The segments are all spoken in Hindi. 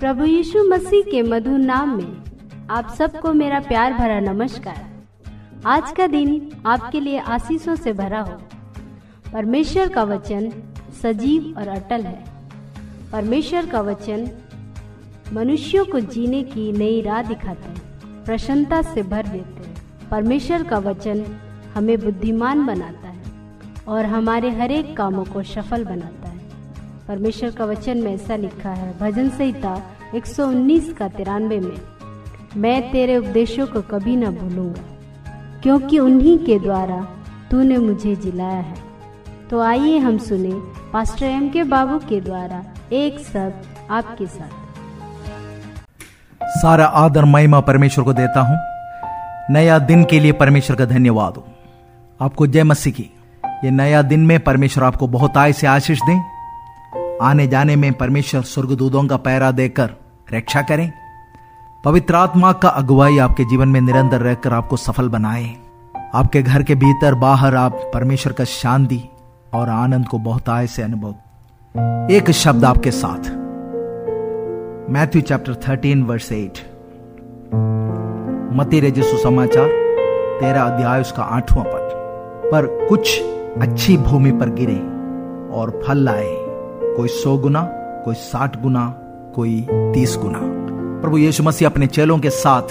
प्रभु यीशु मसीह के मधुर नाम में आप सबको मेरा प्यार भरा नमस्कार। आज का दिन आपके लिए आशीषों से भरा हो। परमेश्वर का वचन सजीव और अटल है। परमेश्वर का वचन मनुष्यों को जीने की नई राह दिखाते है, प्रसन्नता से भर देते हैं। परमेश्वर का वचन हमें बुद्धिमान बनाता है और हमारे हरेक कामों को सफल बनाता है। परमेश्वर का वचन में ऐसा लिखा है, भजन संहिता 119 का तिरानवे में, मैं तेरे उपदेशों को कभी न भूलूँगा, क्योंकि उन्हीं के द्वारा तूने मुझे जिलाया है। तो आइए हम सुने पास्टर एम के बाबू के द्वारा एक शब्द आपके साथ। सारा आदर महिमा परमेश्वर को देता हूँ। नया दिन के लिए परमेश्वर का धन्यवाद आपको जय मसीह की। ये नया दिन में परमेश्वर आपको बहुत आय से आशीष दें। आने जाने में परमेश्वर स्वर्गदूतों का पैरा देकर रक्षा करें। पवित्र आत्मा का अगुवाई आपके जीवन में निरंतर रहकर आपको सफल बनाए। आपके घर के भीतर, बाहर आप परमेश्वर का शांति और आनंद को बहुत आय से अनुभव। एक शब्द आपके साथ। Matthew chapter thirteen, verse eight. Mati raise सुसमाचार तेरा अध्याय उसका आठवां पद। पर कुछ अच्छी भूमि पर गिरे और फल लाए। कोई सौ गुना, कोई साठ गुना, कोई तीस गुना। प्रभु यीशु मसीह अपने चेलों के साथ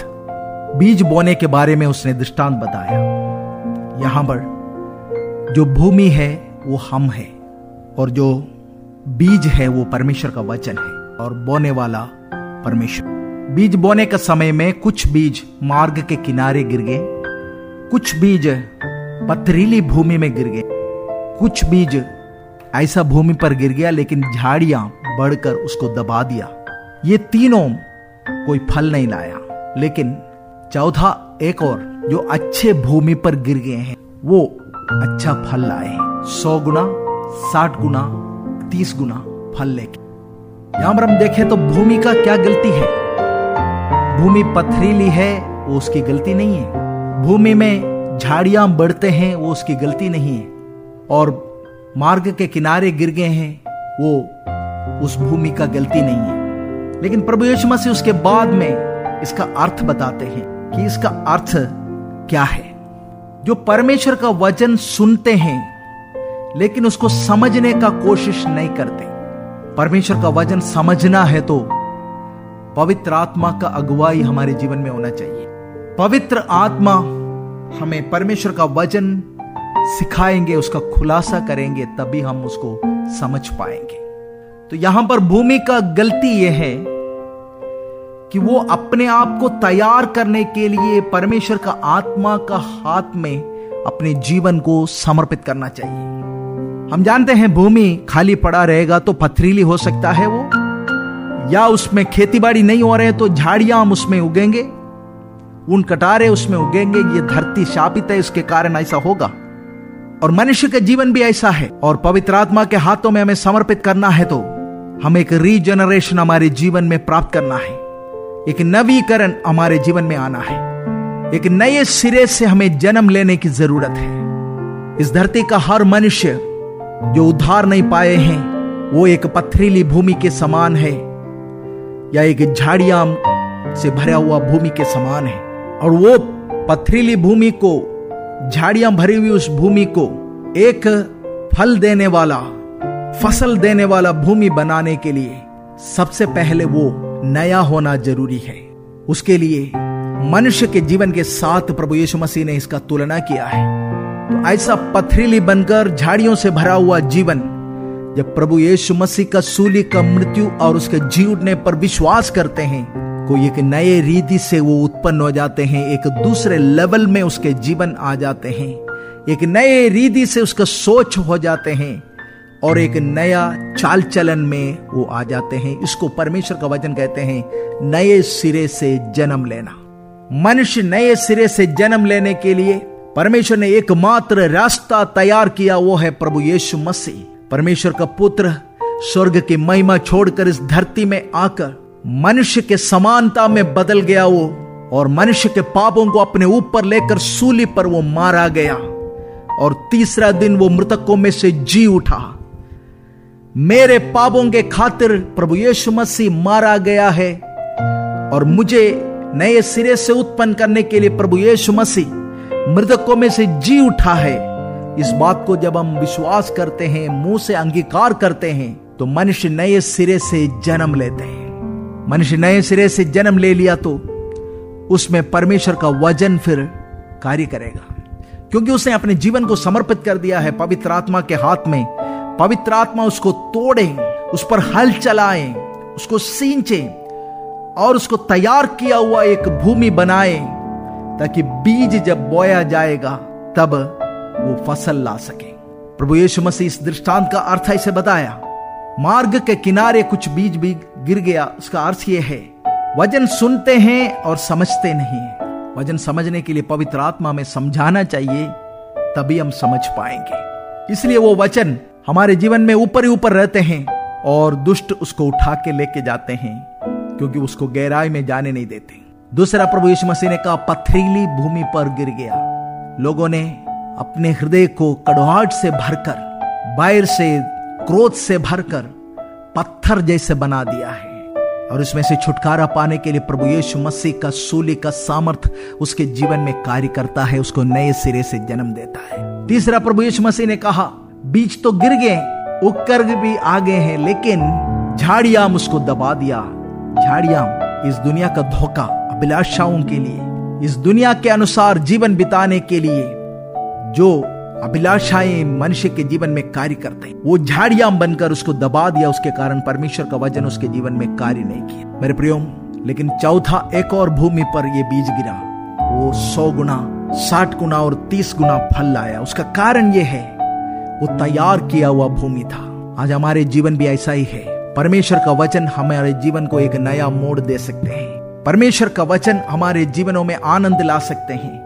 बीज बोने के बारे में उसने दृष्टांत बताया। यहाँ पर, जो भूमि है, वो हम है, और जो बीज है, वो परमेश्वर का वचन है, और बोने वाला परमेश्वर। बीज बोने के समय में कुछ बीज मार्ग के किनारे गिर गए, कुछ बीज पथरीली भूमि में गिर गए, कुछ बीज ऐसा भूमि पर गिर गया, लेकिन झाड़ियाँ बढ़कर उसको दबा दिया। ये तीनों कोई फल नहीं लाया। लेकिन चौथा, एक और, जो अच्छे भूमि पर गिर गए हैं, वो अच्छा फल लाए सौ गुना, साठ गुना, तीस गुना फल लेके। यहाँ पर हम देखें तो भूमि का क्या गलती है? भूमि पथरीली है, वो उसकी गलती नहीं है। भूमि में झाड़ियाँ बढ़ते हैं, वो उसकी गलती नहीं है। और मार्ग के किनारे गिर गए हैं, वो उस भूमि का गलती नहीं है। लेकिन प्रभु यीशु मसीह उसके बाद में इसका अर्थ बताते हैं कि इसका अर्थ क्या है। जो परमेश्वर का वचन सुनते हैं, लेकिन उसको समझने का कोशिश नहीं करते। परमेश्वर का वचन समझना है तो पवित्र आत्मा का अगुवाई हमारे जीवन में होना चाहिए। पवित्र आत्मा हमें परमेश्वर का वचन सिखाएँगे, उसका खुलासा करेंगे, तभी हम उसको समझ पाएँगे। तो यहाँ पर भूमि का गलती यह है कि वो अपने आप को तैयार करने के लिए परमेश्वर का आत्मा का हाथ में अपने जीवन को समर्पित करना चाहिए। हम जानते हैं भूमि खाली पड़ा रहेगा तो पथरीली हो सकता है वो। या उसमें खेती बाड़ी नहीं हो रहे तो झाड़ियाँ हम उसमें उगेंगे उन कटारे उसमें उगेंगे, ये धरती शापित है, इसके कारण ऐसा होगा। और मनुष्य का जीवन भी ऐसा है। और पवित्र आत्मा के हाथों में हमें समर्पित करना है तो हम एक रीजनरेशन हमारे जीवन में प्राप्त करना है। एक नवीकरण हमारे जीवन में आना है। एक नए सिरे से हमें जन्म लेने की ज़रूरत है। इस धरती का हर मनुष्य जो उद्धार नहीं पाए हैं, वो एक पथरीली भूमि के समान है। या एक झाड़ियाँ से भरा हुआ भूमि के समान है। और वो पथरीली भूमि को झाड़ियाँ भरी हुई उस भूमि को एक फल देने वाला, फ़सल देने वाला भूमि बनाने के लिए सबसे पहले वो नया होना ज़रूरी है। उसके लिए मनुष्य के जीवन के साथ प्रभु यीशु मसीह ने इसका तुलना किया है। तो ऐसा पथरीली बनकर झाड़ियों से भरा हुआ जीवन, जब प्रभु यीशु मसीह का सूली का मृत्यु और उसके जी उठने पर विश्वास करते हैं कोई एक नए रीति से वो उत्पन्न हो जाते हैं, एक दूसरे लेवल में उसके जीवन आ जाते हैं, एक नए रीति से उसका सोच हो जाते हैं और एक नया चाल चलन में वो आ जाते हैं। इसको परमेश्वर का वचन कहते हैं, नए सिरे से जन्म लेना। मनुष्य नए सिरे से जन्म लेने के लिए परमेश्वर ने एकमात्र रास्ता तैयार किया, वो है प्रभु यीशु मसीह। परमेश्वर का पुत्र स्वर्ग की महिमा छोड़कर इस धरती में आकर मनुष्य के समानता में बदल गया वो, और मनुष्य के पापों को अपने ऊपर लेकर सूली पर वो मारा गया। और तीसरा दिन वो मृतकों में से जी उठा। मेरे पापों के खातिर प्रभु यीशु मसीह मारा गया है, और मुझे नए सिरे से उत्पन्न करने के लिए प्रभु यीशु मसीह मृतकों में से जी उठा है। इस बात को जब हम विश्वास करते हैं, मुँह से अंगीकार करते हैं तो मनुष्य नए सिरे से जन्म लेते हैं। मनुष्य नए सिरे से जन्म ले लिया तो उसमें परमेश्वर का वज़न फिर कार्य करेगा। क्योंकि उसने अपने जीवन को समर्पित कर दिया है, पवित्र आत्मा के हाथ में। पवित्र आत्मा उसको तोड़े, उस पर हल चलाए, उसको सींचे और उसको तैयार किया हुआ एक भूमि बनाए, ताकि बीज जब बोया जाएगा, तब वो फ़सल ला सके। प्रभु यीशु मसीह इस दृष्टांत का अर्थ ऐसे बताया। मार्ग के किनारे कुछ बीज भी गिर गया, उसका अर्थ यह है, वज़न सुनते हैं और समझते नहीं वज़न समझने के लिए पवित्र आत्मा में समझाना चाहिए, तभी हम समझ पाएँगे। इसलिए वो वचन हमारे जीवन में ऊपर ही ऊपर रहते हैं और दुष्ट उसको उठा के लेके जाते हैं, क्योंकि उसको गहराई में जाने नहीं देते। दूसरा प्रभु यीशु मसीह ने कहा, पथरीली भूमि पर गिर गया। लोगों ने अपने हृदय को कड़वाहट से भरकर, बाहर से क्रोध से भरकर पत्थर जैसे बना दिया है। और उसमें से छुटकारा पाने के लिए प्रभु यीशु मसीह का सूली का सामर्थ उसके जीवन में कार्य करता है, उसको नए सिरे से जन्म देता है। तीसरा, प्रभु यीशु मसीह ने कहा, बीज तो गिर गए उकर भी आ गए हैं, लेकिन झाड़ियाम उसको दबा दिया। झाड़ियाम इस दुनिया का धोखा, अभिलाषाओं के लिए। इस दुनिया के अनुसार जीवन बिताने के लिए जो अभिलाषाएँ मनुष्य के जीवन में कार्य करते हैं। वो झाड़ियाँ बनकर उसको दबा दिया, उसके कारण परमेश्वर का वज़न उसके जीवन में कार्य नहीं किया। मेरे प्रियो, लेकिन चौथा एक और भूमि पर ये बीज गिरा। वो सौ गुना, साठ गुना और तीस गुना फल लाया। उसका कारण ये है, वो तैयार किया हुआ भूमि था। आज हमारे जीवन भी ऐसा ही है। परमेश्वर का वचन हमारे जीवन को एक नया मोड़ दे सकते हैं। परमेश्वर का वचन हमारे जीवनों में आनंद ला सकते हैं।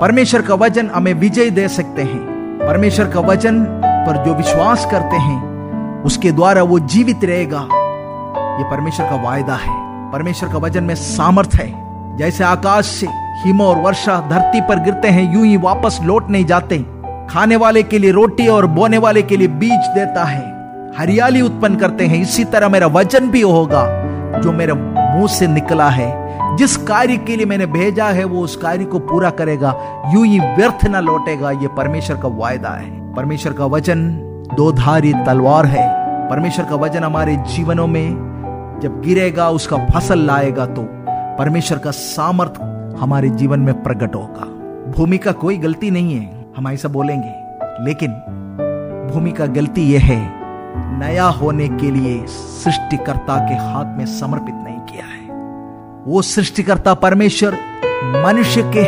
परमेश्वर का वचन हमें विजय दे सकते हैं। परमेश्वर का वचन पर जो विश्वास करते हैं, उसके द्वारा वो जीवित रहेगा। ये परमेश्वर का वायदा है। परमेश्वर का वचन में सामर्थ है। जैसे आकाश से हिम और वर्षा धरती पर गिरते हैं, यूँ ही वापस लौट नहीं जाते। खाने वाले के लिए रोटी और बोने वाले के लिए बीज देता है। हरियाली उत्पन्न करते हैं। इसी तरह मेरा वचन भी होगा, जो मेरे मुँह से निकला है। जिस कार्य के लिए मैंने भेजा है, वो उस कार्य को पूरा करेगा। यूँ ही व्यर्थ ना लौटेगा, ये परमेश्वर का वायदा है। परमेश्वर का वचन दो धारी तलवार है। परमेश्वर का वचन हमारे जीवनों में जब गिरेगा, उसका फ़सल लाएगा तो परमेश्वर का सामर्थ हमारे जीवन में प्रकट होगा। भूमि का कोई गलती नहीं है, हम ऐसा बोलेंगे। लेकिन भूमि का गलती यह है, नया होने के लिए सृष्टिकर्ता के हाथ में समर्पित वो सृष्टिकर्ता परमेश्वर मनुष्य के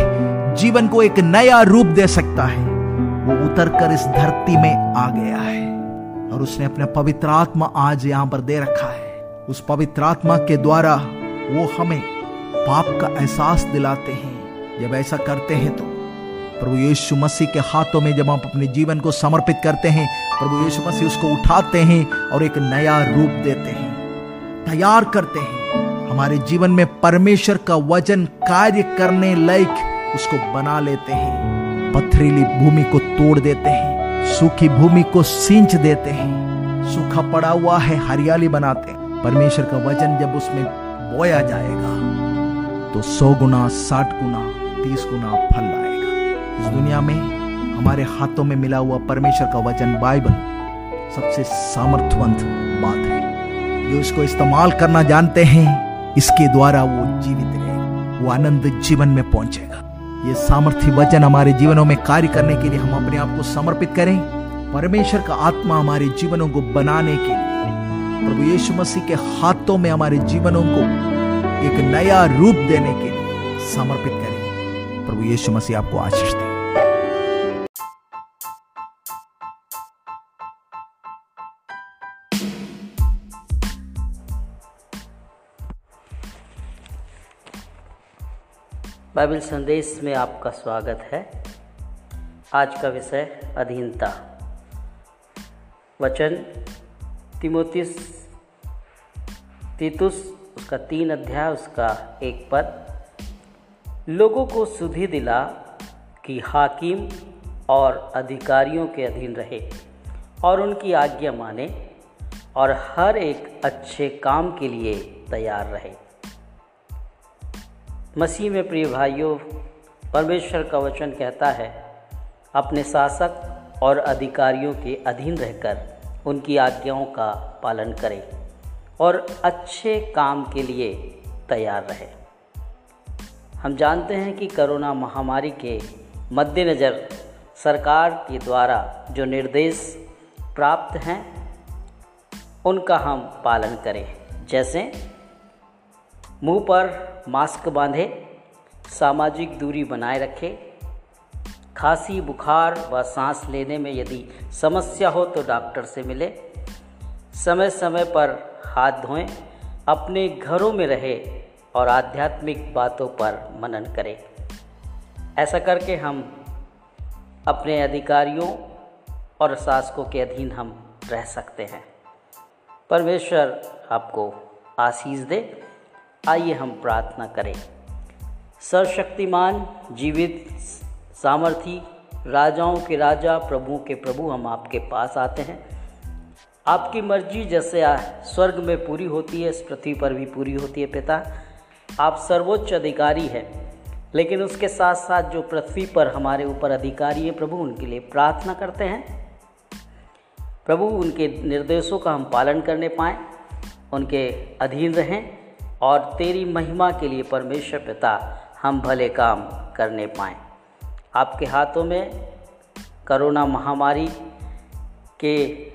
जीवन को एक नया रूप दे सकता है। वो उतर कर इस धरती में आ गया है और उसने अपना पवित्र आत्मा आज यहाँ पर दे रखा है। उस पवित्र आत्मा के द्वारा वो हमें पाप का एहसास दिलाते हैं। जब ऐसा करते हैं तो प्रभु यीशु मसीह के हाथों में जब आप अपने जीवन को समर्पित करते हैं, प्रभु यीशु मसीह उसको उठाते हैं और एक नया रूप देते हैं। तैयार करते हैं। हमारे जीवन में परमेश्वर का वचन कार्य करने लायक उसको बना लेते हैं। पथरीली भूमि को तोड़ देते हैं। सूखी भूमि को सींच देते हैं। सूखा पड़ा हुआ है, हरियाली बनाते हैं। परमेश्वर का वचन जब उसमें बोया जाएगा तो सौ गुना, साठ गुना, तीस गुना फल लाएगा इस दुनिया में हमारे हाथों में मिला हुआ परमेश्वर का वचन बाइबल सबसे सामर्थ्यवंत बात है। जो इसको इस्तेमाल करना जानते हैं इसके द्वारा वो जीवित रहे, वो आनंद जीवन में पहुंचेगा। ये सामर्थ्य वचन हमारे जीवनों में कार्य करने के लिए हम अपने आप को समर्पित करें। परमेश्वर का आत्मा हमारे जीवनों को बनाने के लिए, प्रभु यीशु मसीह के हाथों में हमारे जीवनों को एक नया रूप देने के लिए समर्पित करें। प्रभु यीशु मसीह आपको आशीष दे। बाइबल संदेश में आपका स्वागत है। आज का विषय अधीनता। वचन तिमोतिस तीतुस, उसका तीन अध्याय, उसका एक पद। लोगों को सुधि दिला कि हाकिम और अधिकारियों के अधीन रहे और उनकी आज्ञा माने और हर एक अच्छे काम के लिए तैयार रहे। मसीह में प्रिय भाइयों, परमेश्वर का वचन कहता है, अपने शासक और अधिकारियों के अधीन रहकर उनकी आज्ञाओं का पालन करें और अच्छे काम के लिए तैयार रहे। हम जानते हैं कि कोरोना महामारी के मद्देनज़र सरकार के द्वारा जो निर्देश प्राप्त हैं, उनका हम पालन करें, जैसे मुँह पर मास्क बांधे, सामाजिक दूरी बनाए रखें, खांसी, बुखार व सांस लेने में यदि समस्या हो तो डॉक्टर से मिले। समय समय पर हाथ धोएँ, अपने घरों में रहे और आध्यात्मिक बातों पर मनन करें। ऐसा करके हम अपने अधिकारियों और शासकों के अधीन हम रह सकते हैं। परमेश्वर आपको आशीष दे। आइए हम प्रार्थना करें। सर्वशक्तिमान, जीवित, सामर्थी, राजाओं के राजा, प्रभुओं के प्रभु, हम आपके पास आते हैं। आपकी मर्ज़ी जैसे स्वर्ग में पूरी होती है, इस पृथ्वी पर भी पूरी होती है पिता। आप सर्वोच्च अधिकारी हैं, लेकिन उसके साथ साथ जो पृथ्वी पर हमारे ऊपर अधिकारी है, प्रभु, उनके लिए प्रार्थना करते हैं। प्रभु, उनके निर्देशों का हम पालन करने पाएँ, उनके अधीन रहें और तेरी महिमा के लिए परमेश्वर पिता, हम भले काम करने पाएँ। आपके हाथों में करोना महामारी के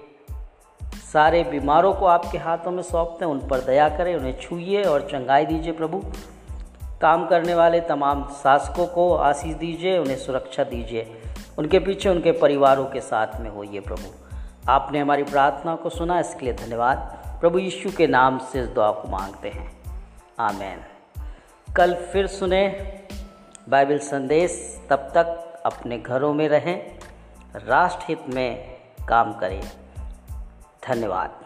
सारे बीमारों को आपके हाथों में सौंपते हैं, उन पर दया करें, उन्हें छूइए और चंगाई दीजिए प्रभु। काम करने वाले तमाम शासकों को आशीष दीजिए, उन्हें सुरक्षा दीजिए। उनके पीछे उनके परिवारों के साथ में होइए प्रभु। आपने हमारी प्रार्थना को सुना, इसके लिए धन्यवाद। प्रभु यीशु के नाम से इस दुआ को मांगते हैं। आमेन। कल फिर सुने बाइबल संदेश, तब तक अपने घरों में रहें राष्ट्रहित में काम करें। धन्यवाद।